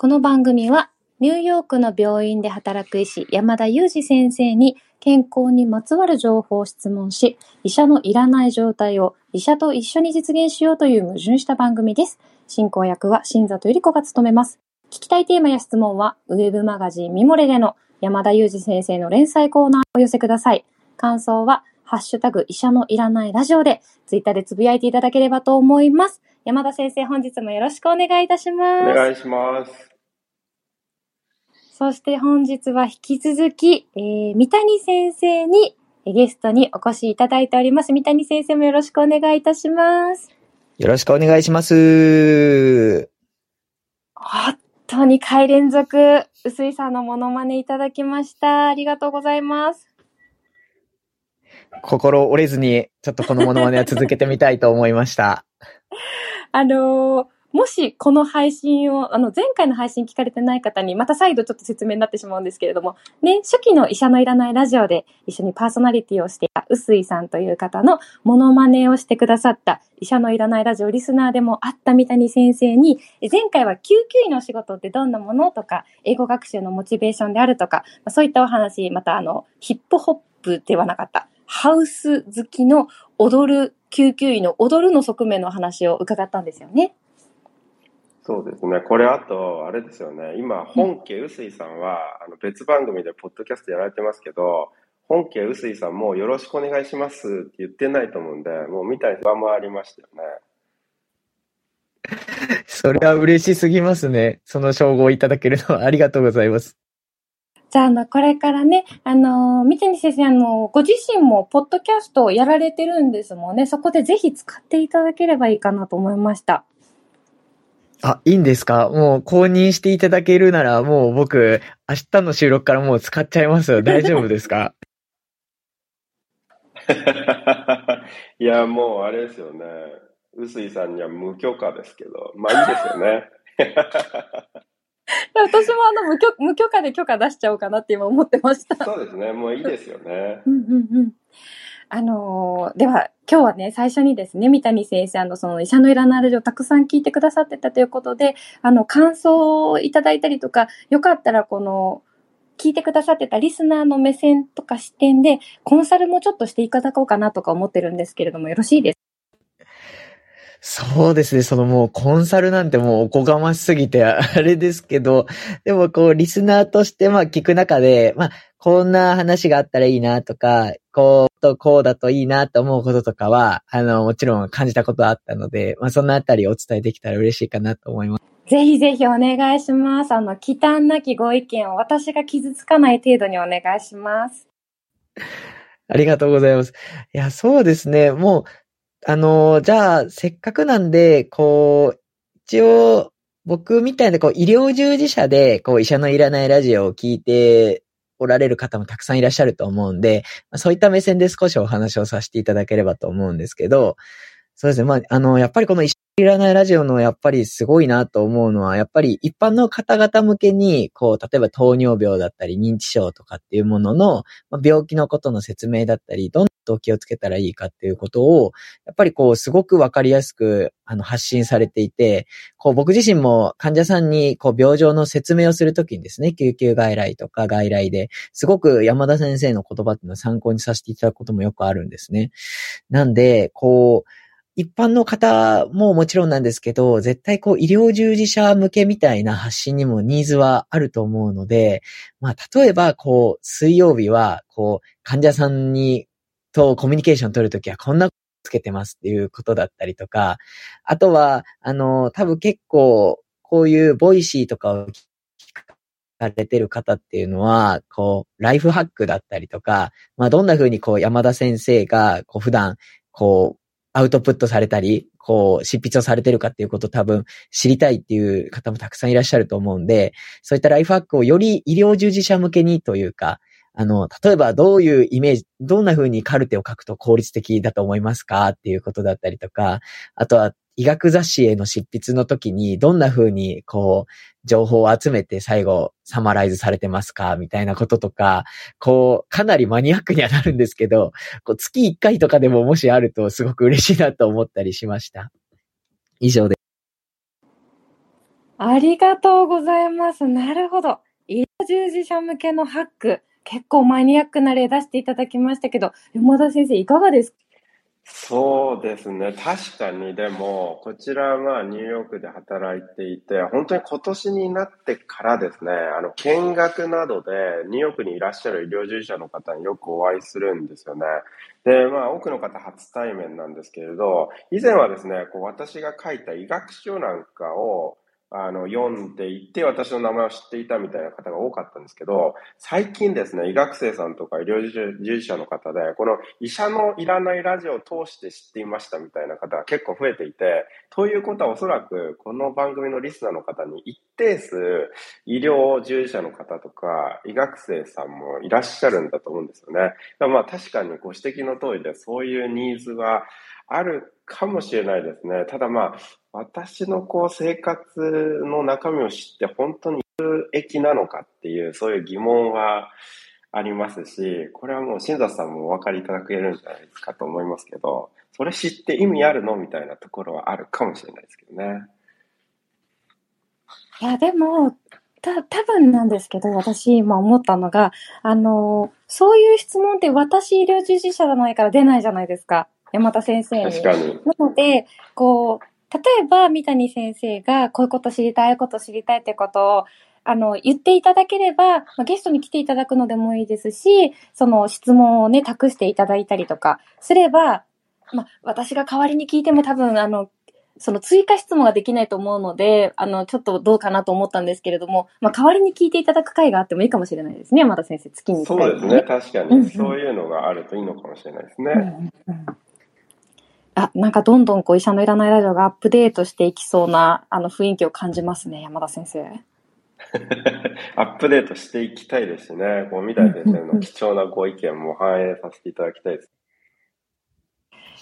この番組は、ニューヨークの病院で働く医師、山田裕二先生に健康にまつわる情報を質問し、医者のいらない状態を医者と一緒に実現しようという矛盾した番組です。進行役は新里ゆり子が務めます。聞きたいテーマや質問は、ウェブマガジンミモレでの山田裕二先生の連載コーナーをお寄せください。感想は、ハッシュタグ医者のいらないラジオで、ツイッターでつぶやいていただければと思います。山田先生、本日もよろしくお願いいたします。お願いします。そして本日は引き続き、えー、三谷先生にゲストにお越しいただいております。三谷先生もよろしくお願いいたします。よろしくお願いします。本当に回連続、薄井さんのモノマネいただきました。ありがとうございます。心折れずに、ちょっとこのモノマネは続けてみたいと思いました。あのーもしこの配信を、あの、前回の配信聞かれてない方に、また再度ちょっと説明になってしまうんですけれども、ね、初期の医者のいらないラジオで一緒にパーソナリティをしていた臼井さんという方のモノマネをしてくださった医者のいらないラジオリスナーでもあった三谷先生に、前回は救急医の仕事ってどんなものとか、英語学習のモチベーションであるとかま、そういったお話、またあの、ヒップホップではなかった、ハウス好きの踊る救急医の踊るの側面の話を伺ったんですよね。そうですね。これあと、あれですよね。今、本家臼井さんは、あの別番組でポッドキャストやられてますけど、本家臼井さんもよろしくお願いしますって言ってないと思うんで、もう見たい場もありましたよね。それは嬉しすぎますね。その称号いただけるのはありがとうございます。じゃあ、あの、これからね、あの、三谷先生、あの、ご自身もポッドキャストをやられてるんですもんね。そこでぜひ使っていただければいいかなと思いました。あ、いいんですか？もう公認していただけるなら、もう僕、明日の収録からもう使っちゃいますよ。大丈夫ですか？いや、もうあれですよね。臼井さんには無許可ですけど、まあいいですよね。私もあの無許無許可で許可出しちゃおうかなって今思ってました。そうですね。もういいですよね。うんうんうん。あのー、では、今日はね、最初にですね、三谷先生、あの、その医者のいらないラジオたくさん聞いてくださってたということで、あの、感想をいただいたりとか、よかったらこの、聞いてくださってたリスナーの目線とか視点で、コンサルもちょっとしていただこうかなとか思ってるんですけれども、よろしいですそうですね。そのもうコンサルなんてもうおこがましすぎてあれですけど、でもこうリスナーとしてまあ聞く中で、まあこんな話があったらいいなとか、こうとこうだといいなと思うこととかは、あの、もちろん感じたことあったので、まあそのあたりお伝えできたら嬉しいかなと思います。ぜひぜひお願いします。あの、忌憚なきご意見を私が傷つかない程度にお願いします。ありがとうございます。いや、そうですね。もう、あの、じゃあ、せっかくなんで、こう、一応、僕みたいな、こう、医療従事者で、こう、医者のいらないラジオを聞いておられる方もたくさんいらっしゃると思うんで、そういった目線で少しお話をさせていただければと思うんですけど、そうですね。まあ、あの、やっぱりこの医者いらないラジオのやっぱりすごいなと思うのは、やっぱり一般の方々向けに、こう、例えば糖尿病だったり認知症とかっていうものの、まあ、病気のことの説明だったり、どんなこと気をつけたらいいかっていうことを、やっぱりこう、すごくわかりやすく、あの、発信されていて、こう、僕自身も患者さんに、こう、病状の説明をするときにですね、救急外来とか外来で、すごく山田先生の言葉っていうのを参考にさせていただくこともよくあるんですね。なんで、こう、一般の方ももちろんなんですけど、絶対こう医療従事者向けみたいな発信にもニーズはあると思うので、まあ例えばこう水曜日はこう患者さんにとコミュニケーション取るときはこんなつけてますっていうことだったりとか、あとは、あの、多分結構こういう Voicy とかを聞かれてる方っていうのは、こう、ライフハックだったりとか、まあどんな風にこう山田先生がこう普段こうアウトプットされたり、こう、執筆をされてるかっていうことを多分知りたいっていう方もたくさんいらっしゃると思うんで、そういったライフハックをより医療従事者向けにというか、あの、例えばどういうイメージ、どんな風にカルテを書くと効率的だと思いますかっていうことだったりとか、あとは医学雑誌への執筆の時にどんな風にこう、情報を集めて最後サマライズされてますか？みたいなこととか、こう、かなりマニアックにはなるんですけど、こう月1回とかでももしあるとすごく嬉しいなと思ったりしました。以上ですありがとうございます。なるほど。医療従事者向けのハック。結構マニアックな例出していただきましたけど、山田先生いかがですか？そうですね。確かに、でも、こちらはニューヨークで働いていて、本当に今年になってからですね、あの、見学などでニューヨークにいらっしゃる医療従事者の方によくお会いするんですよね。で、まあ、多くの方初対面なんですけれど、以前はですね、こう私が書いた医学書なんかを、あの、読んでいて、私の名前を知っていたみたいな方が多かったんですけど、最近ですね、医学生さんとか医療従事者の方で、この医者のいらないラジオを通して知っていましたみたいな方が結構増えていて、ということはおそらく、この番組のリスナーの方に一定数、医療従事者の方とか、医学生さんもいらっしゃるんだと思うんですよね。まあ確かにご指摘の通りで、そういうニーズはあるかもしれないですね。ただまあ、私のこう生活の中身を知って本当に有益なのかっていう、そういう疑問はありますし、これはもう新座さんもお分かりいただけるんじゃないですかと思いますけど、それ知って意味あるのみたいなところはあるかもしれないですけどね。いや、でも、た、多分なんですけど、私今思ったのが、あの、そういう質問って私医療従事者じゃないから出ないじゃないですか。山田先生に。確かに。なので、こう、例えば、三谷先生が、こういうこと知りたい、こと知りたいってことを、あの、言っていただければ、まあ、ゲストに来ていただくのでもいいですし、その質問をね、託していただいたりとかすれば、まあ、私が代わりに聞いても多分、あの、その追加質問ができないと思うので、あの、ちょっとどうかなと思ったんですけれども、まあ、代わりに聞いていただく回があってもいいかもしれないですね、山田先生、月に、ね、そうですね、確かに、そういうのがあるといいのかもしれないですね。うんうんうんあ、なんかどんどんこう医者のいらないラジオがアップデートしていきそうなあの雰囲気を感じますね、山田先生。アップデートしていきたいですね。こう、三谷先生の貴重なご意見も反映させていただきたいです。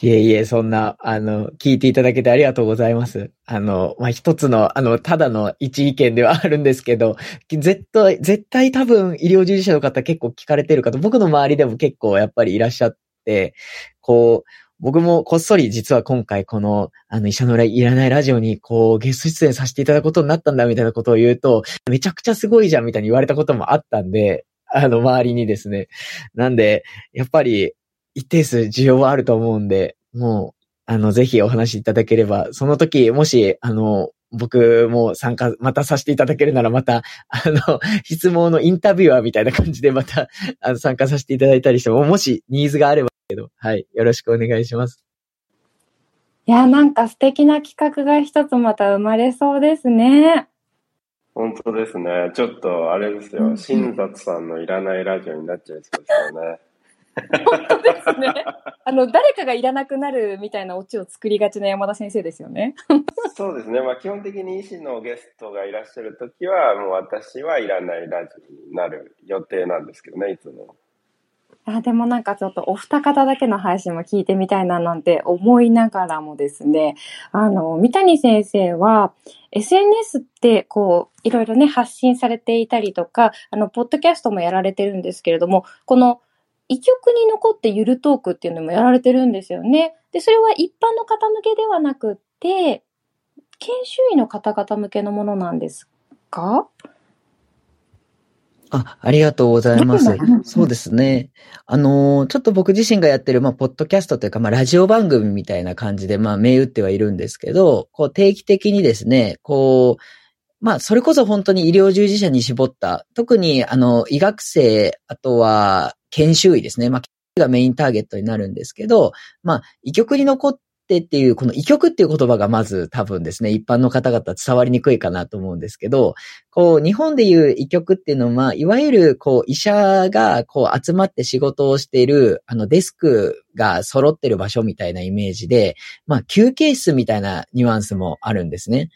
いえいえ、そんな、あの、聞いていただけてありがとうございます。あの、まあ、一つの、あの、ただの一意見ではあるんですけど、絶対、絶対多分医療従事者の方結構聞かれてる方、僕の周りでも結構やっぱりいらっしゃって、こう、僕もこっそり実は今回この、あの、医者のいらないラジオに、こう、ゲスト出演させていただくことになったんだみたいなことを言うと、めちゃくちゃすごいじゃんみたいに言われたこともあったんで、あの、周りにですね。なんで、やっぱり、一定数需要はあると思うんで、もう、あの、ぜひお話しいただければ、その時、もし、あの、僕も参加、またさせていただけるならまた、あの、質問のインタビュアーみたいな感じでまた、あの、参加させていただいたりしても、もしニーズがあれば、けど、はい。よろしくお願いします。いや、なんか素敵な企画が一つまた生まれそうですね。本当ですね。ちょっと、あれですよ。新里さんのいらないラジオになっちゃいそうですよね。本当ですね。あの、誰かがいらなくなるみたいなオチを作りがちな山田先生ですよね。そうですね。まあ、基本的に医師のゲストがいらっしゃるときは、もう私はいらないラジオになる予定なんですけどね、いつも。あでもなんかちょっとお二方だけの配信も聞いてみたいななんて思いながらもですね、あの、三谷先生は SNS ってこう、いろいろね、発信されていたりとか、あの、ポッドキャストもやられてるんですけれども、この医局に残ってゆるトークっていうのもやられてるんですよね。で、それは一般の方向けではなくて、研修医の方々向けのものなんですか？あ、ありがとうございます。そうですね。あのちょっと僕自身がやってる、まあ、ポッドキャストというか、まあ、ラジオ番組みたいな感じで、まあ、銘打ってはいるんですけど、こう、定期的にですね、こう、まあ、それこそ本当に医療従事者に絞った、特に、あの、医学生、あとは、研修医ですね。まあ、がメインターゲットになるんですけど、まあ、医局に残っってっていう、この医局っていう言葉がまず多分ですね、一般の方々伝わりにくいかなと思うんですけど、こう、日本でいう医局っていうのは、いわゆる、こう、医者が、こう、集まって仕事をしている、あの、デスクが揃ってる場所みたいなイメージで、まあ、休憩室みたいなニュアンスもあるんですね。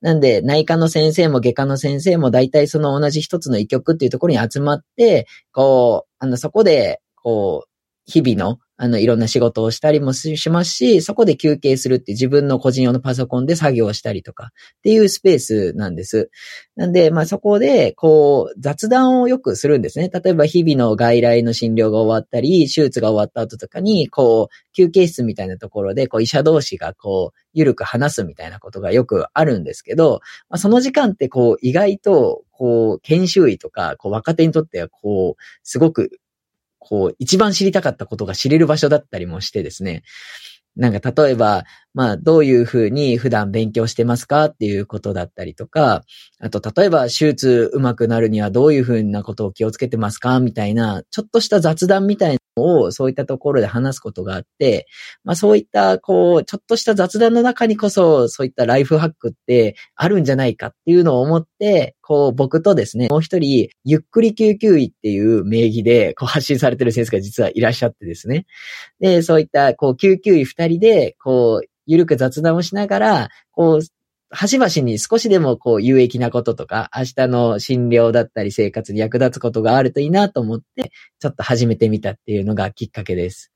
なんで、内科の先生も外科の先生も大体その同じ一つの医局っていうところに集まって、こう、あの、そこで、こう、日々の、あの、いろんな仕事をしたりもしますし、そこで休憩するって自分の個人用のパソコンで作業したりとかっていうスペースなんです。なんで、まあそこで、こう、雑談をよくするんですね。例えば日々の外来の診療が終わったり、手術が終わった後とかに、こう、休憩室みたいなところで、こう、医者同士がこう、ゆるく話すみたいなことがよくあるんですけど、まあ、その時間ってこう、意外と、こう、研修医とか、こう、若手にとっては、こう、すごくこう、一番知りたかったことが知れる場所だったりもしてですね。なんか例えば、まあ、どういうふうに普段勉強してますかっていうことだったりとか、あと、例えば、手術うまくなるにはどういうふうなことを気をつけてますかみたいな、ちょっとした雑談みたいなを、そういったところで話すことがあって、まあ、そういった、こう、ちょっとした雑談の中にこそ、そういったライフハックってあるんじゃないかっていうのを思って、こう、僕とですね、もう一人、ゆっくり救急医っていう名義で、こう、発信されてる先生が実はいらっしゃってですね。で、そういった、こう、救急医二人で、こう、ゆるく雑談をしながら、こう、端々に少しでもこう有益なこととか、明日の診療だったり生活に役立つことがあるといいなと思って、ちょっと始めてみたっていうのがきっかけです。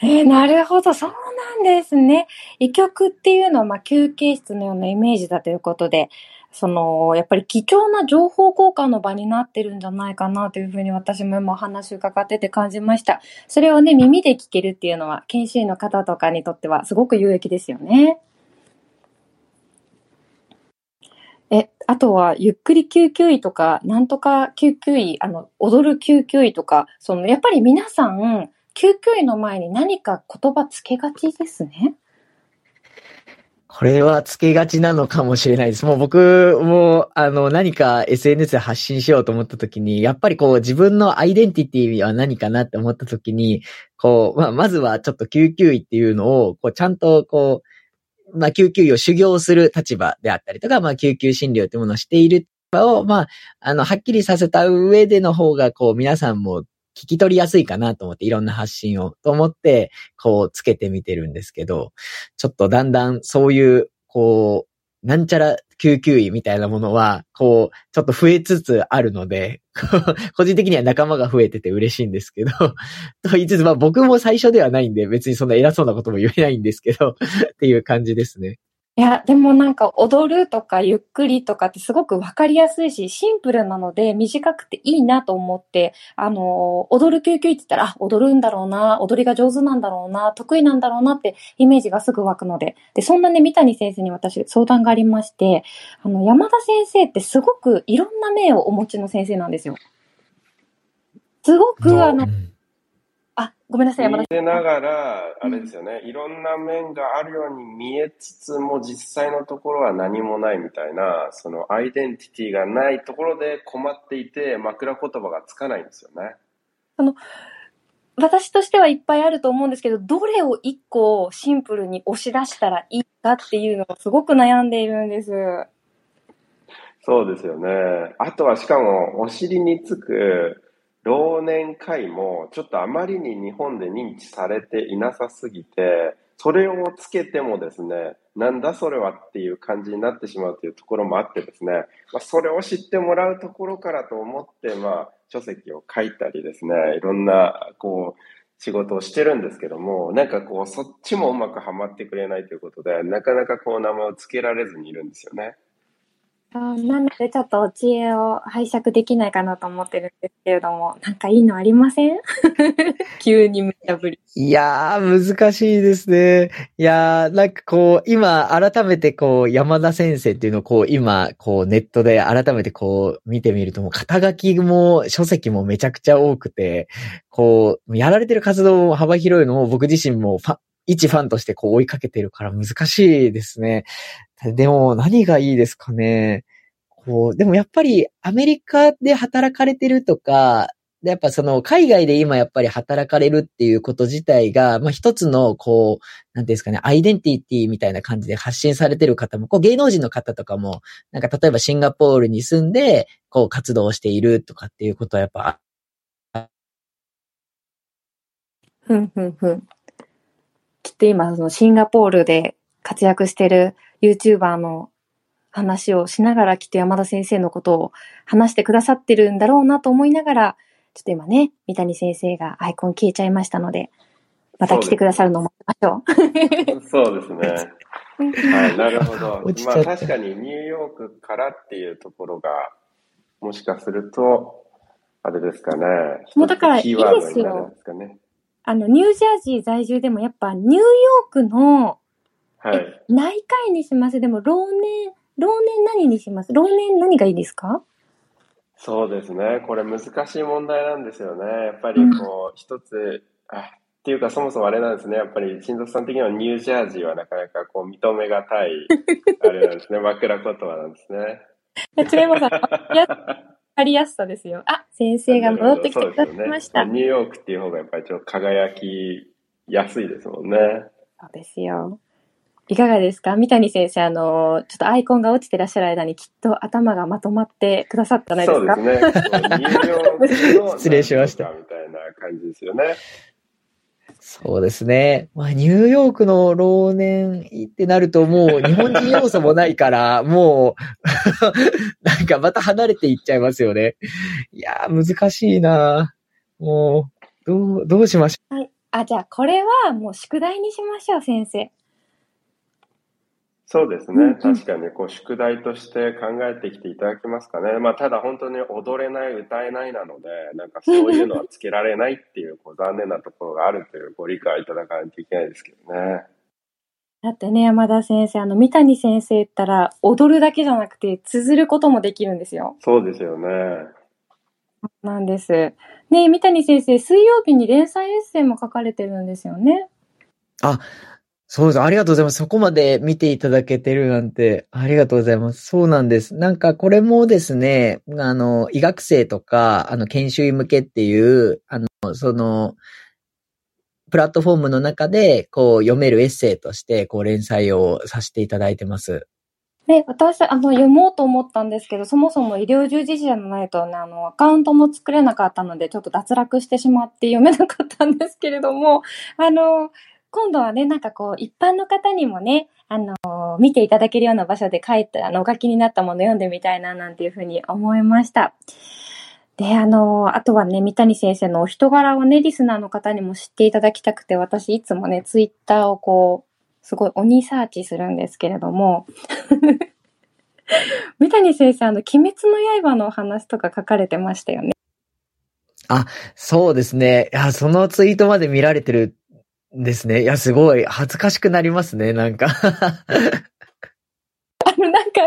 えー、なるほど、そうなんですね。医局っていうのは、まあ、休憩室のようなイメージだということで、その、やっぱり貴重な情報交換の場になってるんじゃないかなというふうに私も今お話伺ってて感じました。それをね、耳で聞けるっていうのは、研修医の方とかにとってはすごく有益ですよね。え、あとは、ゆっくり救急医とか、なんとか救急医、あの、踊る救急医とか、その、やっぱり皆さん、救急医の前に何か言葉つけがちですね？これはつけがちなのかもしれないです。もう僕も、あの、何か SNS で発信しようと思った時に、やっぱりこう自分のアイデンティティは何かなって思った時に、こう、まあ、まずはちょっと救急医っていうのを、こう、ちゃんとこう、まあ、救急医を修行する立場であったりとか、まあ、救急診療というものをしている場を、まあ、あの、はっきりさせた上での方が、こう、皆さんも聞き取りやすいかなと思って、いろんな発信を、と思って、こう、つけてみてるんですけど、ちょっとだんだんそういう、こう、なんちゃら救急医みたいなものは、こう、ちょっと増えつつあるので、個人的には仲間が増えてて嬉しいんですけど、と言いつつ、まあ僕も最初ではないんで、別にそんな偉そうなことも言えないんですけど、っていう感じですね。いや、でもなんか踊るとかゆっくりとかってすごくわかりやすいし、シンプルなので短くていいなと思って、あの、踊る救急って言ったら、あ、踊るんだろうな、踊りが上手なんだろうな、得意なんだろうなってイメージがすぐ湧くので。で、そんなね、三谷先生に私相談がありまして、あの、山田先生ってすごくいろんな面をお持ちの先生なんですよ。すごく、あの、あ、ごめんなさい、山田さん。ながら、あれですよね、うん、いろんな面があるように見えつつも、実際のところは何もないみたいな、そのアイデンティティがないところで困っていて、枕言葉がつかないんですよね。あの、私としてはいっぱいあると思うんですけど、どれを一個シンプルに押し出したらいいかっていうのをすごく悩んでいるんです。そうですよね。あとはしかも、お尻につく、老年会もちょっとあまりに日本で認知されていなさすぎて、それをつけてもですね、なんだそれはっていう感じになってしまうというところもあってですね、まあ、それを知ってもらうところからと思って、まあ、書籍を書いたりですね、いろんな、こう、仕事をしてるんですけども、なんかこう、そっちもうまくはまってくれないということで、なかなかこう名前を付けられずにいるんですよね。なのでちょっとお知恵を拝借できないかなと思ってるんですけれども、なんかいいのありません？急に無茶ぶり。いやー、難しいですね。いやー、なんかこう、今、改めてこう、山田先生っていうのをこう、今、こう、ネットで改めてこう、見てみると、もう肩書きも、書籍もめちゃくちゃ多くて、こう、やられてる活動も幅広いのを僕自身もファ一ファンとしてこう追いかけてるから難しいですね。でも何がいいですかね。こう、でもやっぱりアメリカで働かれてるとか、やっぱその海外で今やっぱり働かれるっていうこと自体が、まあ一つのこう、なんていうんですかね、アイデンティティみたいな感じで発信されてる方も、こう芸能人の方とかも、なんか例えばシンガポールに住んで、こう活動しているとかっていうことはやっぱ、ふんふんふん。きっと今、そのシンガポールで活躍してる YouTuber の話をしながらきっと山田先生のことを話してくださってるんだろうなと思いながら、ちょっと今ね、三谷先生がアイコン消えちゃいましたので、また来てくださるのを待ちましょう。そうですね。はい、なるほど。まあ確かにニューヨークからっていうところが、もしかすると、あれですかね。もうだからキーワードになるんですかね。あの、ニュージャージー在住でもやっぱニューヨークのはい。内科医にします。でも、老年、老年何にします？老年何がいいですか？そうですね。これ難しい問題なんですよね。やっぱりこう、一つ、あ、っていうかそもそもあれなんですね。やっぱり、新藤さん的にはニュージャージーはなかなかこう、認めがたい、あれなんですね。枕言葉なんですね。違います。あや、ありやすさですよ。あ、先生が戻ってきてくださいました。ね。ニューヨークっていう方がやっぱりちょっと輝きやすいですもんね。そうですよ。いかがですか？三谷先生、あの、ちょっとアイコンが落ちてらっしゃる間にきっと頭がまとまってくださったないですか？そうですね。失礼しましたみたいな感じですよね。そうですね。まあ、ニューヨークの老年ってなるともう日本人要素もないから、もう、なんかまた離れていっちゃいますよね。いやー、難しいなもう、どう、どうしましょはい。あ、じゃあこれはもう宿題にしましょう、先生。そうですうんうんね。確かに、こう、宿題として考えてきていただけますかね。まあ、ただ本当に踊れない、歌えないなので、なんかそういうのはつけられないっていう、こう、残念なところがあるというご理解いただかないといけないですけどね。だってね、山田先生、あの、三谷先生ったら踊るだけじゃなくて、綴ることもできるんですよ。そうですよね。なんです。ね三谷先生、水曜日に連載エッセイも書かれてるんですよね。う。そうです。ありがとうございます。そこまで見ていただけてるなんて、ありがとうございます。そうなんです。なんかこれもですね、あの、医学生とか、あの、研修医向けっていう、あの、その、プラットフォームの中で、こう、読めるエッセイとして、こう、連載をさせていただいてます。で、私、あの、読もうと思ったんですけど、そもそも医療従事者じゃないとね、あの、アカウントも作れなかったので、ちょっと脱落してしまって読めなかったんですけれども、あの、今度はね、なんかこう、一般の方にもね、あの、見ていただけるような場所で書いた、あの、お書きになったもの読んでみたいな、なんていうふうに思いました。で、あの、あとはね、三谷先生のお人柄をね、リスナーの方にも知っていただきたくて、私いつもね、ツイッターをこう、すごい鬼サーチするんですけれども、三谷先生、あの、鬼滅の刃のお話とか書かれてましたよね。あそうですね。いや、そのツイートまで見られてるですね。いや、すごい、恥ずかしくなりますね、なんか。あの、なんか、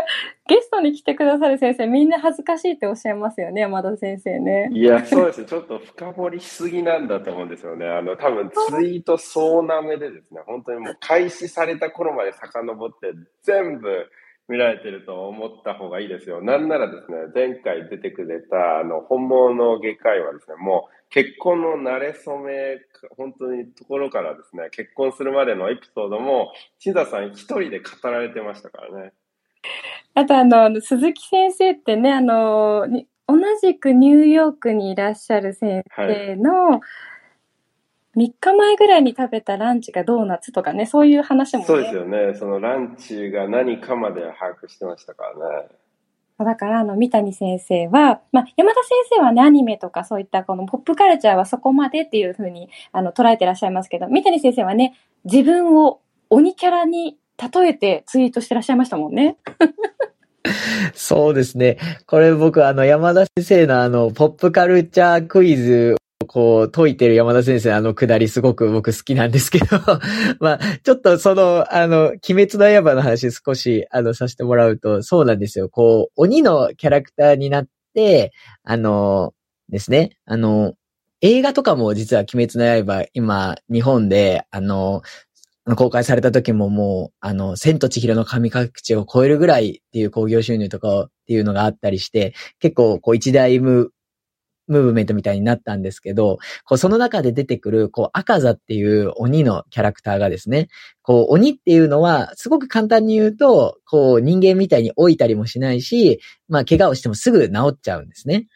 ゲストに来てくださる先生、みんな恥ずかしいっておっしゃいますよね、山田先生ね。いや、そうですね。ちょっと深掘りしすぎなんだと思うんですよね。あの、多分ツイート総なめでですね、本当にもう開始された頃まで遡って全部見られてると思った方がいいですよ。なんならですね、前回出てくれた、あの、本物の外科医はですね、もう結婚の慣れ初め、本当にところからですね、結婚するまでのエピソードも、千田さん一人で語られてましたからね。あと、あの、鈴木先生ってね、あの、に同じくニューヨークにいらっしゃる先生の、3日前ぐらいに食べたランチがドーナツとかね、そういう話もね。そうですよね。そのランチが何かまで把握してましたからね。だから、あの、三谷先生は、まあ、山田先生はね、アニメとかそういったこのポップカルチャーはそこまでっていうふうに、あの、捉えてらっしゃいますけど、三谷先生はね、自分を鬼キャラに例えてツイートしてらっしゃいましたもんね。そうですね。これ僕、あの、山田先生のあの、ポップカルチャークイズこう、解いてる山田先生あのくだりすごく僕好きなんですけど、まあ、ちょっとその、あの、鬼滅の刃の話少し、あの、させてもらうと、そうなんですよ。こう、鬼のキャラクターになって、あの、ですね、あの、映画とかも実は鬼滅の刃、今、日本で、あの、公開された時ももう、あの、千と千尋の神隠しを超えるぐらいっていう興行収入とかっていうのがあったりして、結構こう一大ムムーブメントみたいになったんですけど、こうその中で出てくる、こう赤座っていう鬼のキャラクターがですね、こう鬼っていうのは、すごく簡単に言うと、こう人間みたいに老いたりもしないし、まあ怪我をしてもすぐ治っちゃうんですね。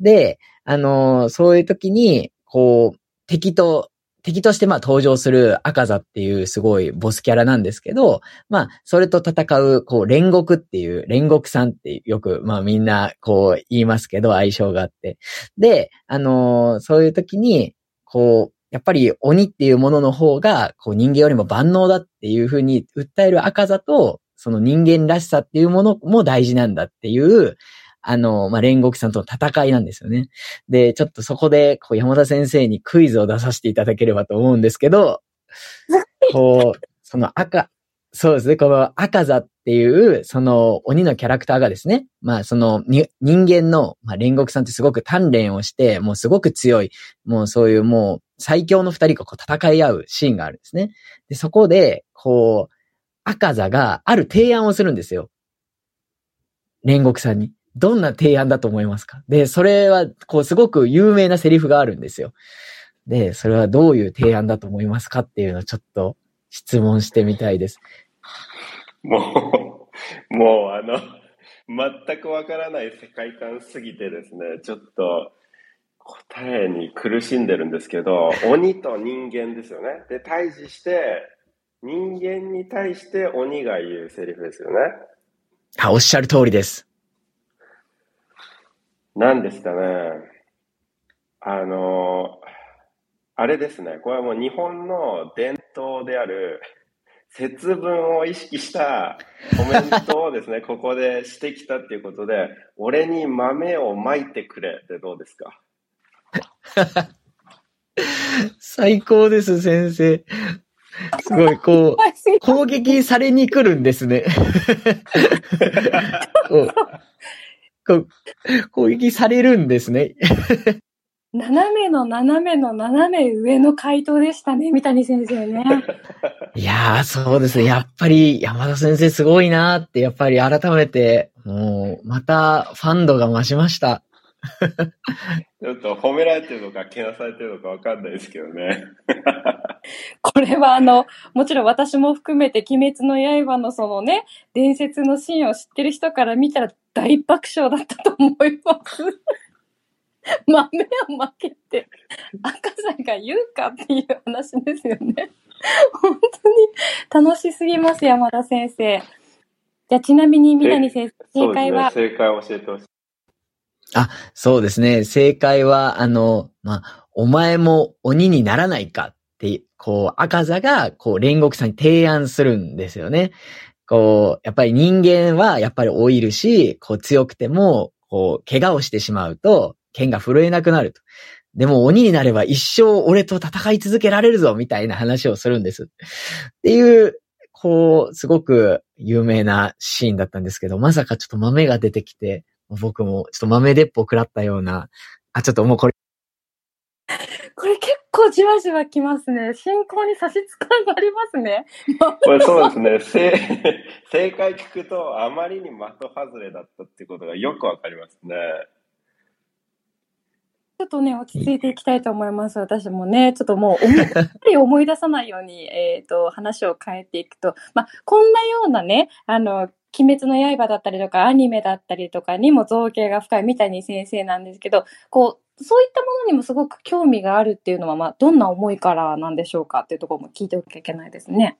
で、あのそういう時に、こう、敵と敵としてまあ登場する赤座っていうすごいボスキャラなんですけど、まあそれと戦うこう煉獄っていう煉獄さんってよくまあみんなこう言いますけど相性があって。で、あのーそういう時にこうやっぱり鬼っていうものの方が、こう人間よりも万能だっていうふうに訴える赤座と、その人間らしさっていうものも大事なんだっていう、あの、まあ、煉獄さんとの戦いなんですよね。で、ちょっとそこで、こう、山田先生にクイズを出させていただければと思うんですけど、こう、その赤、そうですね、この赤座っていう、その鬼のキャラクターがですね、まあその人間の、まあ煉獄さんってすごく鍛錬をして、もうすごく強い、もうそういうもう最強の二人がこう戦い合うシーンがあるんですね。で、そこで、こう、赤座がある提案をするんですよ。煉獄さんに。どんな提案だと思いますか？で、それは、こう、すごく有名なセリフがあるんですよ。で、それはどういう提案だと思いますかっていうのをちょっと質問してみたいです。もう、もうあの、全くわからない世界観すぎてですね、ちょっと答えに苦しんでるんですけど、鬼と人間ですよね。で、対峙して、人間に対して鬼が言うセリフですよね。あ、おっしゃる通りです。何ですかね。あの、あれですね。これはもう日本の伝統である節分を意識したコメントをですね、ここでしてきたっていうことで、俺に豆をまいてくれってどうですか？最高です、先生。すごい、こう、攻撃されに来るんですね。攻撃されるんですね。斜めの斜めの斜め上の回答でしたね、三谷先生ね。いやー、そうですね。やっぱり山田先生すごいなーって、やっぱり改めて、もう、またファンドが増しました。ちょっと褒められてるのか、けなされてるのかわかんないですけどね。これはあの、もちろん私も含めて、鬼滅の刃のそのね、伝説のシーンを知ってる人から見たら大爆笑だったと思います。豆を負けて、赤さんが言うかっていう話ですよね。本当に楽しすぎます、山田先生。じゃあ、ちなみに、南先生、正解は、ね、正解を教えてほしい。あ、そうですね。正解は、あの、まあ、お前も鬼にならないかって、こう、赤座が、こう、煉獄さんに提案するんですよね。こう、やっぱり人間は、やっぱり老いるし、こう、強くても、こう、怪我をしてしまうと、剣が震えなくなると。でも鬼になれば一生俺と戦い続けられるぞみたいな話をするんです。っていう、こう、すごく有名なシーンだったんですけど、まさかちょっと豆が出てきて、僕もちょっと豆鉄砲食らったような、あ、ちょっともうこれ。これ結構じわじわきますね。進行に差し支えがありますね。これそうですね。正 正解聞くとあまりに的外れだったってことがよくわかりますね。ちょっとね、落ち着いていきたいと思います。私もね、ちょっともう、思い思い出さないように、えっ、と、話を変えていくと、まあ、こんなようなね、あの、鬼滅の刃だったりとか、アニメだったりとかにも造形が深い三谷先生なんですけど、こう、そういったものにもすごく興味があるっていうのは、まあ、どんな思いからなんでしょうかっていうところも聞いておきゃいけないですね。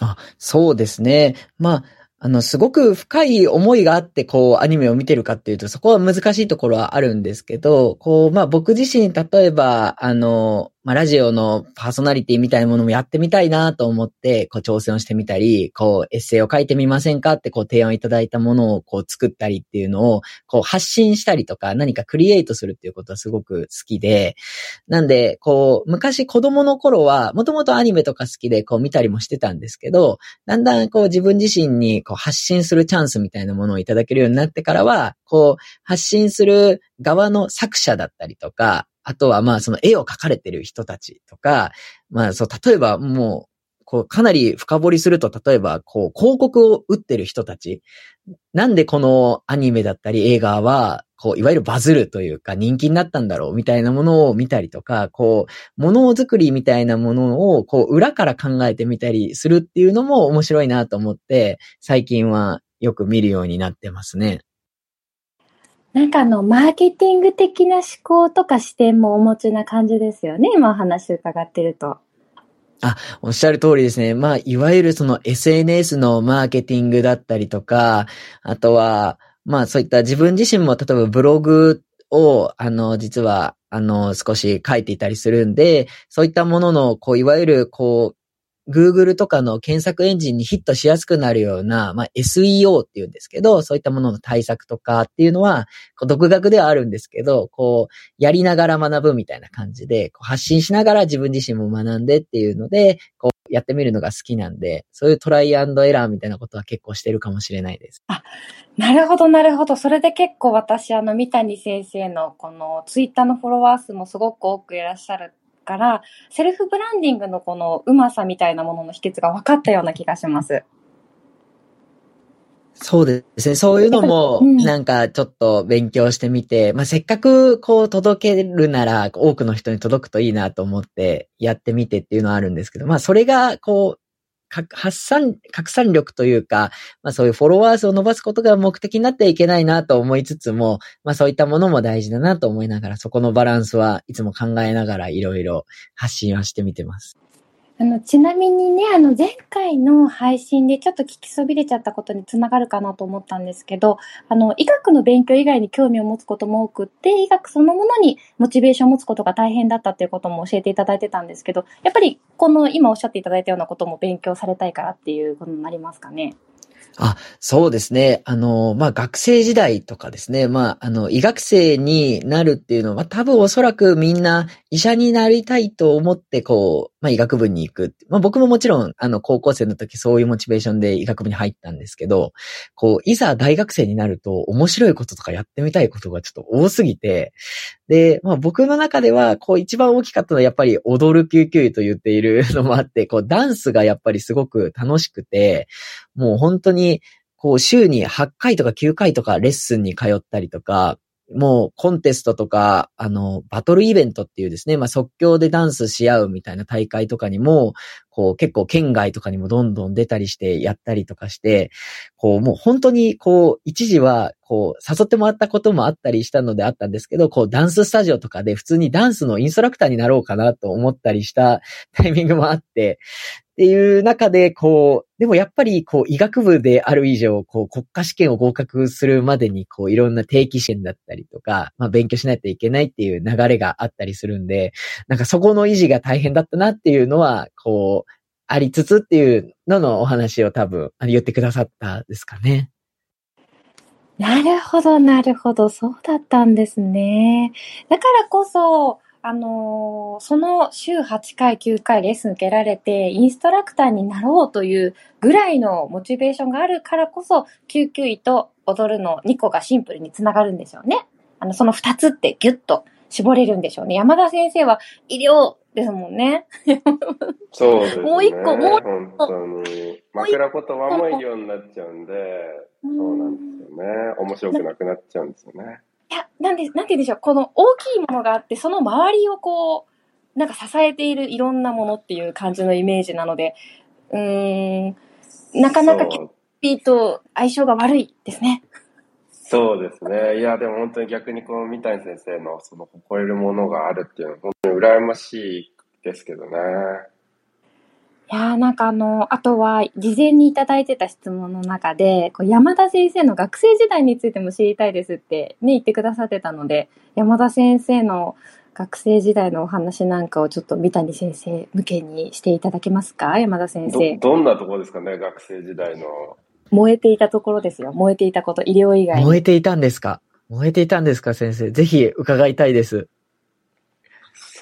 あ、そうですね。まあ、あの、すごく深い思いがあって、こう、アニメを見てるかっていうと、そこは難しいところはあるんですけど、こう、まあ僕自身、例えば、あの、まあ、ラジオのパーソナリティみたいなものもやってみたいなと思って、こう、挑戦をしてみたり、こう、エッセイを書いてみませんかって、こう、提案いただいたものを、こう、作ったりっていうのを、こう、発信したりとか、何かクリエイトするっていうことはすごく好きで、なんで、こう、昔子供の頃は、もともとアニメとか好きで、こう、見たりもしてたんですけど、だんだん、こう、自分自身に、こう、発信するチャンスみたいなものをいただけるようになってからは、こう、発信する側の作者だったりとか、あとはまあその絵を描かれてる人たちとか、まあそう、例えばもう、こうかなり深掘りすると、例えばこう広告を打ってる人たち。なんでこのアニメだったり映画は、こう、いわゆるバズるというか人気になったんだろうみたいなものを見たりとか、こう、ものづくりみたいなものを、こう、裏から考えてみたりするっていうのも面白いなと思って、最近はよく見るようになってますね。なんかあの、マーケティング的な思考とか視点もお持ちな感じですよね。今お話伺ってると。あ、おっしゃる通りですね。まあ、いわゆるその SNS のマーケティングだったりとか、あとは、まあそういった自分自身も例えばブログを、あの、実はあの、少し書いていたりするんで、そういったものの、こう、いわゆる、こう、Google とかの検索エンジンにヒットしやすくなるような、まあ、SEO っていうんですけど、そういったものの対策とかっていうのは、こう独学ではあるんですけど、こう、やりながら学ぶみたいな感じで、こう発信しながら自分自身も学んでっていうので、こう、やってみるのが好きなんで、そういうトライアンドエラーみたいなことは結構してるかもしれないです。あなるほど、なるほど。それで結構私、あの、三谷先生のこのツイッターのフォロワー数もすごく多くいらっしゃるから、セルフブランディングのこのうまさみたいなものの秘訣が分かったような気がします。そうですね。そういうのも、うんなんかちょっと勉強してみて、まあ、せっかくこう届けるなら多くの人に届くといいなと思ってやってみてっていうのはあるんですけど、まあそれがこう、か発散、拡散力というか、まあそういうフォロワー数を伸ばすことが目的になってはいけないなと思いつつも、まあそういったものも大事だなと思いながら、そこのバランスはいつも考えながらいろいろ発信はしてみてます。あの、ちなみにね、あの、前回の配信でちょっと聞きそびれちゃったことにつながるかなと思ったんですけど、あの、医学の勉強以外に興味を持つことも多くって、医学そのものにモチベーションを持つことが大変だったっていうことも教えていただいてたんですけど、やっぱり、この今おっしゃっていただいたようなことも勉強されたいからっていうことになりますかね？あそうですね。あの、まあ、学生時代とかですね。まあ、あの、医学生になるっていうのは、多分おそらくみんな医者になりたいと思って、こう、まあ、医学部に行く。まあ、僕ももちろん、あの、高校生の時そういうモチベーションで医学部に入ったんですけど、こう、いざ大学生になると面白いこととかやってみたいことがちょっと多すぎて、で、まあ、僕の中では、こう、一番大きかったのはやっぱり踊る救急医と言っているのもあって、こう、ダンスがやっぱりすごく楽しくて、もう本当に、こう、週に8回とか9回とかレッスンに通ったりとか、もうコンテストとか、あの、バトルイベントっていうですね、まあ、即興でダンスし合うみたいな大会とかにも、こう、結構県外とかにもどんどん出たりしてやったりとかして、こう、もう本当に、こう、一時は、こう、誘ってもらったこともあったりしたのであったんですけど、こう、ダンススタジオとかで普通にダンスのインストラクターになろうかなと思ったりしたタイミングもあって、っていう中で、こう、でもやっぱり、こう、医学部である以上、こう、国家試験を合格するまでに、こう、いろんな定期試験だったりとか、まあ、勉強しないといけないっていう流れがあったりするんで、なんかそこの維持が大変だったなっていうのは、こう、ありつつっていうののお話を多分、あの言ってくださったですかね。なるほど、なるほど。そうだったんですね。だからこそ、あのーその週8回、9回レッスン受けられて、インストラクターになろうというぐらいのモチベーションがあるからこそ、救急医と踊るの2個がシンプルにつながるんでしょうね。あの、その2つってギュッと絞れるんでしょうね。山田先生は医療ですもんね。そうですね。もう一個もう本当に。枕言葉も医療になっちゃうんで、そうなんですよね。面白くなくなっちゃうんですよね。いや、なんで、なんて言うんでしょう。この大きいものがあって、その周りをこう、なんか支えているいろんなものっていう感じのイメージなので、うん、なかなかキュそうーピーと相性が悪いですね。そうですね。いや、でも本当に逆にこの三谷先生のその誇れるものがあるっていうのは本当に羨ましいですけどね。いやーなんかあの、あとは、事前にいただいてた質問の中で、こう山田先生の学生時代についても知りたいですってね、言ってくださってたので、山田先生の学生時代のお話なんかをちょっと三谷先生向けにしていただけますか？山田先ど生。どんなところですかね、学生時代の。燃えていたところですよ。燃えていたこと、医療以外に。燃えていたんですか？燃えていたんですか先生？ぜひ伺いたいです。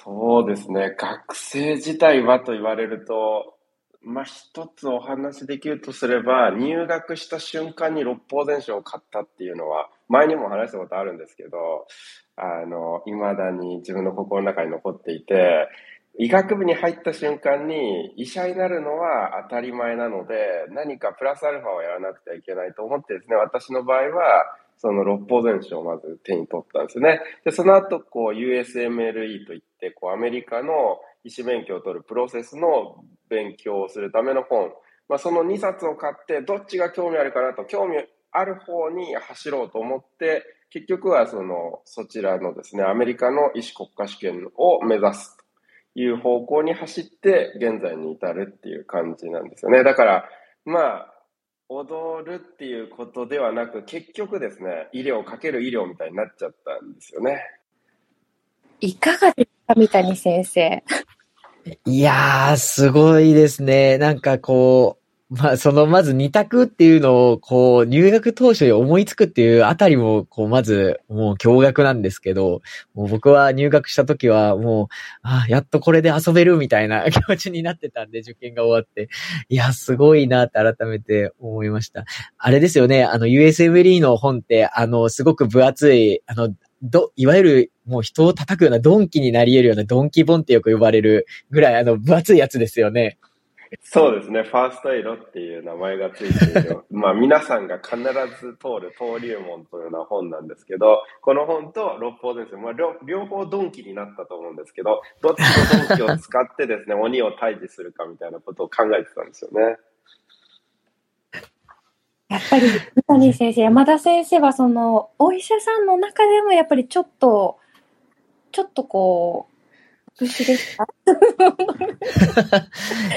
そうですね。学生時代はと言われると、まあ、一つお話しできるとすれば、入学した瞬間に六法全書を買ったっていうのは、前にも話したことあるんですけど、あの、未だに自分の心の中に残っていて、医学部に入った瞬間に医者になるのは当たり前なので、何かプラスアルファをやらなくてはいけないと思ってですね、私の場合は、その六法全書をまず手に取ったんですね。で、その後、こう、USMLE といって、こう、アメリカの医師免許を取るプロセスの勉強をするための本。まあ、その2冊を買って、どっちが興味あるかなと、興味ある方に走ろうと思って、結局はその、そちらのですね、アメリカの医師国家試験を目指すという方向に走って、現在に至るっていう感じなんですよね。だから、まあ、踊るっていうことではなく、結局ですね、医療かける医療みたいになっちゃったんですよね。いかがですか、三谷先生？いやー、すごいですね。なんかこう、まあ、その、まず二択っていうのを、こう、入学当初に思いつくっていうあたりも、こう、まず、もう驚愕なんですけど、もう僕は入学した時は、もう、あやっとこれで遊べるみたいな 気持ちになってたんで、受験が終わって。いや、すごいなって改めて思いました。あれですよね、あの、USMLE の本って、あの、すごく分厚い、あの、ど、いわゆる、もう人を叩くようなドンキになり得るようなドンキボンってよく呼ばれるぐらい、あの、分厚いやつですよね。そうですね、ファーストエイドっていう名前がついている、まあ皆さんが必ず通る登竜門というような本なんですけど、この本と六法ですまあ両両方ドンキになったと思うんですけど、どっちのドンキを使ってですね、鬼を退治するかみたいなことを考えてたんですよね。やっぱり、三谷先生、山田先生はその、お医者さんの中でもやっぱりちょっと、ちょっとこう、特殊ですか？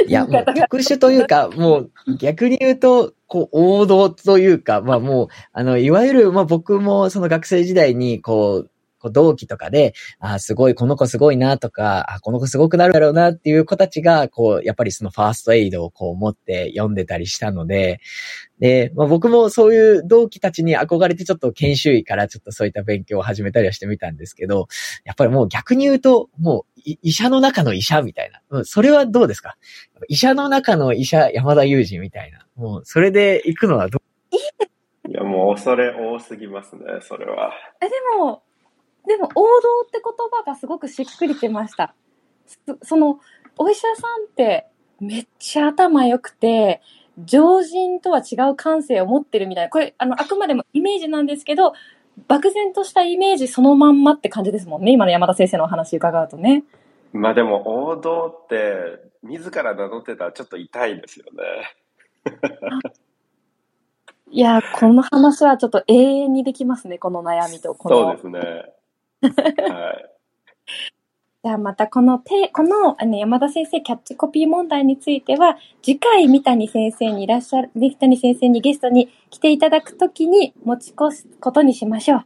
いや、もう特殊というか、もう逆に言うと、こう、王道というか、まあもう、あの、いわゆる、まあ僕もその学生時代に、こう、こう同期とかで、あすごい、この子すごいなとか、あこの子すごくなるだろうなっていう子たちが、こう、やっぱりそのファーストエイドをこう持って読んでたりしたので、で、まあ、僕もそういう同期たちに憧れてちょっと研修医からちょっとそういった勉強を始めたりはしてみたんですけど、やっぱりもう逆に言うと、もう医者の中の医者みたいな。うん、それはどうですか？医者の中の医者山田裕二みたいな。もうそれで行くのはどう？いや、もう恐れ多すぎますね、それは。え、でも、でも王道って言葉がすごくしっくりきました。その、お医者さんってめっちゃ頭良くて、常人とは違う感性を持ってるみたいな、これ、あの、あくまでもイメージなんですけど、漠然としたイメージそのまんまって感じですもんね、今の山田先生のお話伺うとね。まあでも、王道って、自ら名乗ってたらちょっと痛いですよね。いや、この話はちょっと永遠にできますね、この悩みと、この。そうですね。はい。じゃあまたこのて、このあの山田先生キャッチコピー問題については、次回三谷先生にいらっしゃる、三谷先生にゲストに来ていただくときに持ち越すことにしましょう。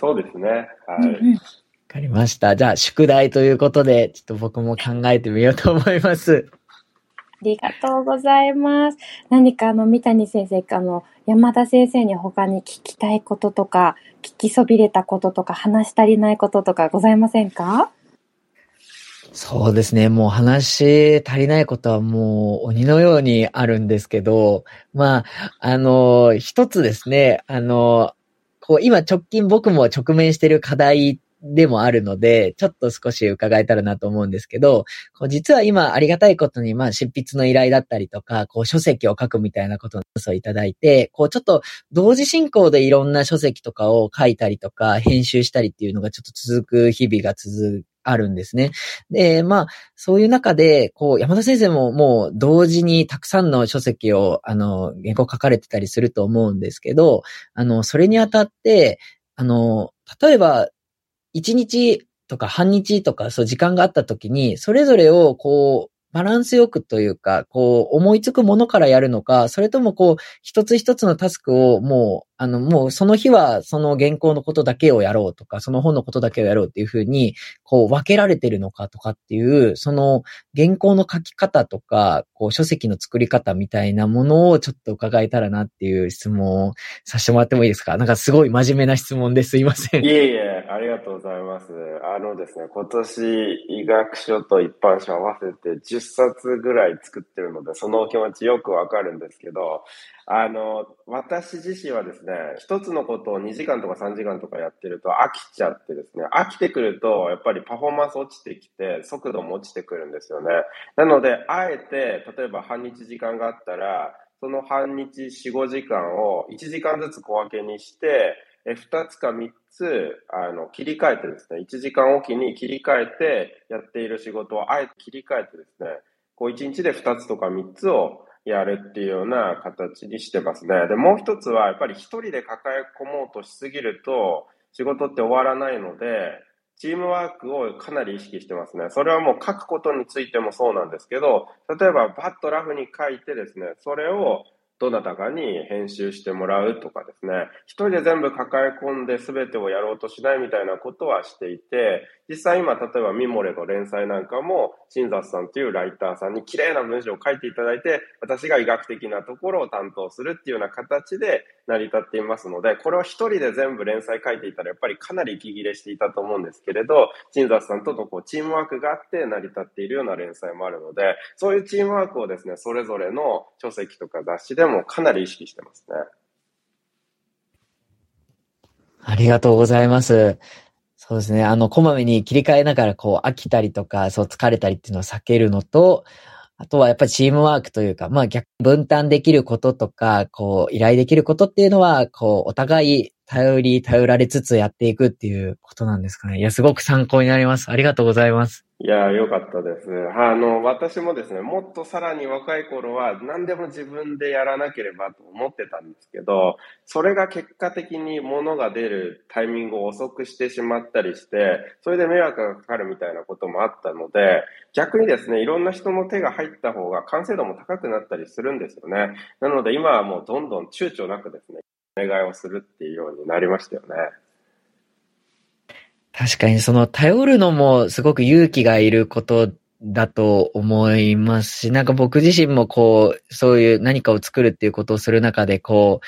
そうですね。はい。わ、うん、かりました。じゃあ宿題ということで、ちょっと僕も考えてみようと思います。ありがとうございます。何かあの、三谷先生、あの、山田先生に他に聞きたいこととか、聞きそびれたこととか、話し足りないこととかございませんか？そうですね。もう話足りないことはもう鬼のようにあるんですけど、まあ、あの、一つですね、あの、こう今直近僕も直面している課題でもあるので、ちょっと少し伺えたらなと思うんですけど、こう実は今ありがたいことに、まあ執筆の依頼だったりとか、こう書籍を書くみたいなことをいただいて、こうちょっと同時進行でいろんな書籍とかを書いたりとか、編集したりっていうのがちょっと続く日々が続くあるんですね。で、まあ、そういう中で、こう、山田先生ももう同時にたくさんの書籍を、あの、原稿書かれてたりすると思うんですけど、あの、それにあたって、あの、例えば、1日とか半日とか、そう、時間があった時に、それぞれを、こう、バランスよくというか、こう、思いつくものからやるのか、それともこう、一つ一つのタスクをもう、あの、もうその日はその原稿のことだけをやろうとか、その本のことだけをやろうっていうふうに、こう分けられてるのかとかっていう、その原稿の書き方とか、こう書籍の作り方みたいなものをちょっと伺えたらなっていう質問をさせてもらってもいいですか？なんかすごい真面目な質問ですいません。いえいえ、ありがとうございます。あのですね、今年医学書と一般書合わせて10冊ぐらい作ってるので、そのお気持ちよくわかるんですけど、あの、私自身はですね、一つのことを2時間とか3時間とかやってると飽きちゃってですね、飽きてくると、やっぱりパフォーマンス落ちてきて、速度も落ちてくるんですよね。なので、あえて、例えば半日時間があったら、その半日4、5時間を1時間ずつ小分けにして、2つか3つ、あの、切り替えてですね、1時間おきに切り替えてやっている仕事をあえて切り替えてですね、こう1日で2つとか3つをやるっていうような形にしてますね。で、もう一つは、やっぱり一人で抱え込もうとしすぎると、仕事って終わらないので、チームワークをかなり意識してますね。それはもう書くことについてもそうなんですけど、例えばバッとラフに書いてですね、それをどなたかに編集してもらうとかですね、一人で全部抱え込んで全てをやろうとしないみたいなことはしていて、実際今、例えばミモレの連載なんかも、新雑さんというライターさんに綺麗な文章を書いていただいて、私が医学的なところを担当するっていうような形で成り立っていますので、これを一人で全部連載書いていたら、やっぱりかなり息切れしていたと思うんですけれど、新雑さんとのこうチームワークがあって成り立っているような連載もあるので、そういうチームワークをですね、それぞれの書籍とか雑誌でもかなり意識してますね。ありがとうございます。そうですね。あの、こまめに切り替えながら、こう、飽きたりとか、そう、疲れたりっていうのを避けるのと、あとはやっぱりチームワークというか、まあ逆、分担できることとか、こう、依頼できることっていうのは、こう、お互い頼り、頼られつつやっていくっていうことなんですかね。いや、すごく参考になります。ありがとうございます。いや、よかったです。あの、私もですね、もっとさらに若い頃は何でも自分でやらなければと思ってたんですけど、それが結果的に物が出るタイミングを遅くしてしまったりして、それで迷惑がかかるみたいなこともあったので、逆にですね、いろんな人の手が入った方が完成度も高くなったりするんですよね。なので今はもうどんどん躊躇なくですね、お願いをするっていうようになりましたよね。確かにその頼るのもすごく勇気がいることだと思いますし、なんか僕自身もこう、そういう何かを作るっていうことをする中で、こ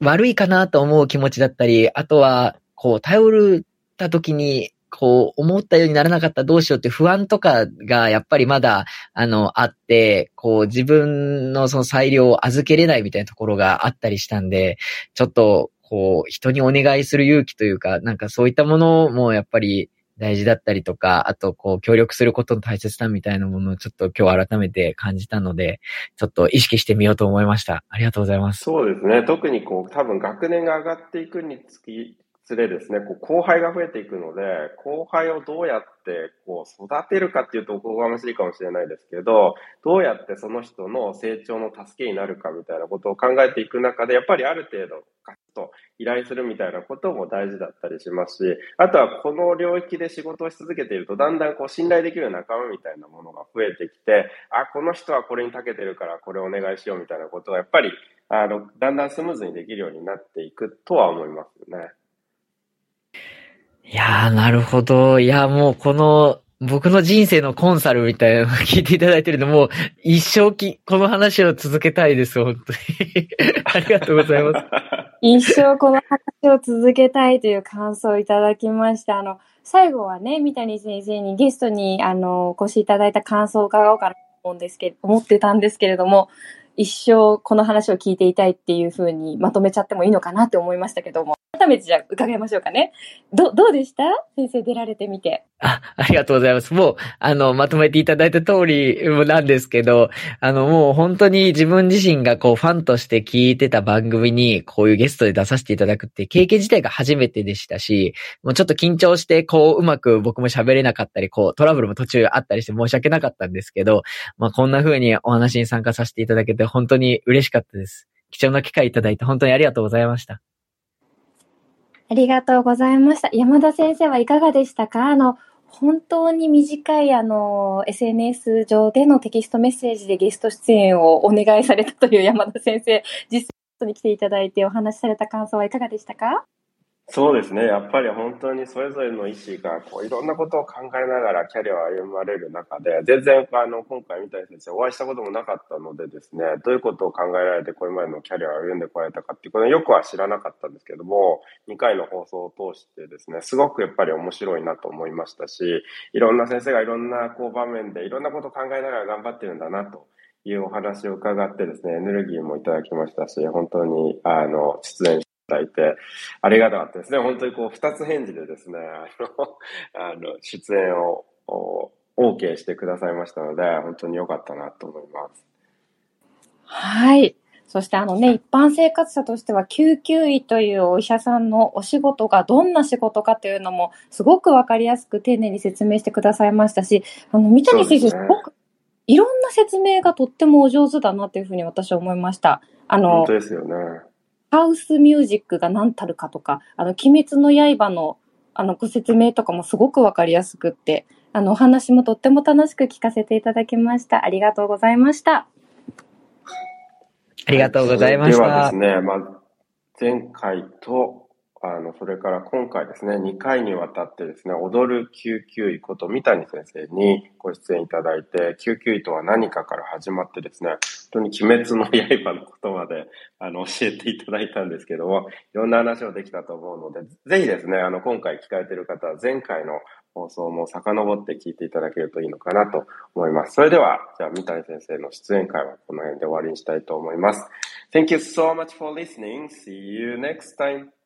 う、悪いかなと思う気持ちだったり、あとは、こう、頼るた時に、こう、思ったようにならなかったらどうしようって不安とかがやっぱりまだ、あの、あって、こう、自分のその裁量を預けれないみたいなところがあったりしたんで、ちょっと、こう、人にお願いする勇気というか、なんかそういったものもやっぱり大事だったりとか、あと、こう、協力することの大切さみたいなものをちょっと今日改めて感じたので、ちょっと意識してみようと思いました。ありがとうございます。そうですね。特にこう、多分学年が上がっていくにつき、つれですね、こう後輩が増えていくので、後輩をどうやってこう育てるかっていうとおこがましいかもしれないですけど、どうやってその人の成長の助けになるかみたいなことを考えていく中で、やっぱりある程度、ガッと依頼するみたいなことも大事だったりしますし、あとはこの領域で仕事をし続けていると、だんだんこう信頼できる仲間みたいなものが増えてきて、あ、この人はこれに長けてるからこれお願いしようみたいなことがやっぱり、あの、だんだんスムーズにできるようになっていくとは思いますよね。いやー、なるほど。いや、もうこの、僕の人生のコンサルみたいなの聞いていただいてるのも一生き、この話を続けたいです、本当に。ありがとうございます。一生この話を続けたいという感想をいただきました。あの、最後はね、三谷先生にゲストに、あの、お越しいただいた感想を伺おうかなと思うんですけど、思ってたんですけれども、一生この話を聞いていたいっていうふうにまとめちゃってもいいのかなって思いましたけども。改めてじゃあ伺いましょうかね。ど、どうでした？先生出られてみて。あ、ありがとうございます。もう、あの、まとめていただいた通りなんですけど、あの、もう本当に自分自身がこう、ファンとして聞いてた番組に、こういうゲストで出させていただくって経験自体が初めてでしたし、もうちょっと緊張して、こう、うまく僕も喋れなかったり、こう、トラブルも途中あったりして申し訳なかったんですけど、まあ、こんな風にお話に参加させていただけて本当に嬉しかったです。貴重な機会いただいて本当にありがとうございました。ありがとうございました。山田先生はいかがでしたか？あの、本当に短いあの、SNS 上でのテキストメッセージでゲスト出演をお願いされたという山田先生、実際に来ていただいてお話しされた感想はいかがでしたか？そうですね。やっぱり本当にそれぞれの意思が、こう、いろんなことを考えながらキャリアを歩まれる中で、全然、あの、今回みたい先生お会いしたこともなかったのでですね、どういうことを考えられてこれまでのキャリアを歩んでこられたかっていうことはよくは知らなかったんですけども、2回の放送を通してですね、すごくやっぱり面白いなと思いましたし、いろんな先生がいろんなこう場面でいろんなことを考えながら頑張ってるんだなと。いうお話を伺ってですね、エネルギーもいただきましたし、本当に、あの、出演ただいて、ありがたかったですね。本当にこう、二つ返事でですね、あの、あの出演を、OK してくださいましたので、本当に良かったなと思います。はい。そしてあのね、一般生活者としては救急医というお医者さんのお仕事がどんな仕事かというのもすごくわかりやすく丁寧に説明してくださいましたし、あの、三谷先生、すごくいろんな説明がとってもお上手だなというふうに私は思いました。あの、本当ですよね。ハウスミュージックが何たるかとか、あの、鬼滅の刃の、あの、ご説明とかもすごくわかりやすくって、あの、お話もとっても楽しく聞かせていただきました。ありがとうございました。ありがとうございました。ではですね、まあ、前回と、あの、それから今回ですね、2回にわたってですね、踊る救急医こと三谷先生にご出演いただいて、救急医とは何かから始まってですね、本当に鬼滅の刃のことまで、あの、教えていただいたんですけども、いろんな話をできたと思うので、ぜひですね、あの、今回聞かれている方は前回の放送も遡って聞いていただけるといいのかなと思います。それでは、じゃあ、三谷先生の出演会はこの辺で終わりにしたいと思います。Thank you so much for listening. See you next time.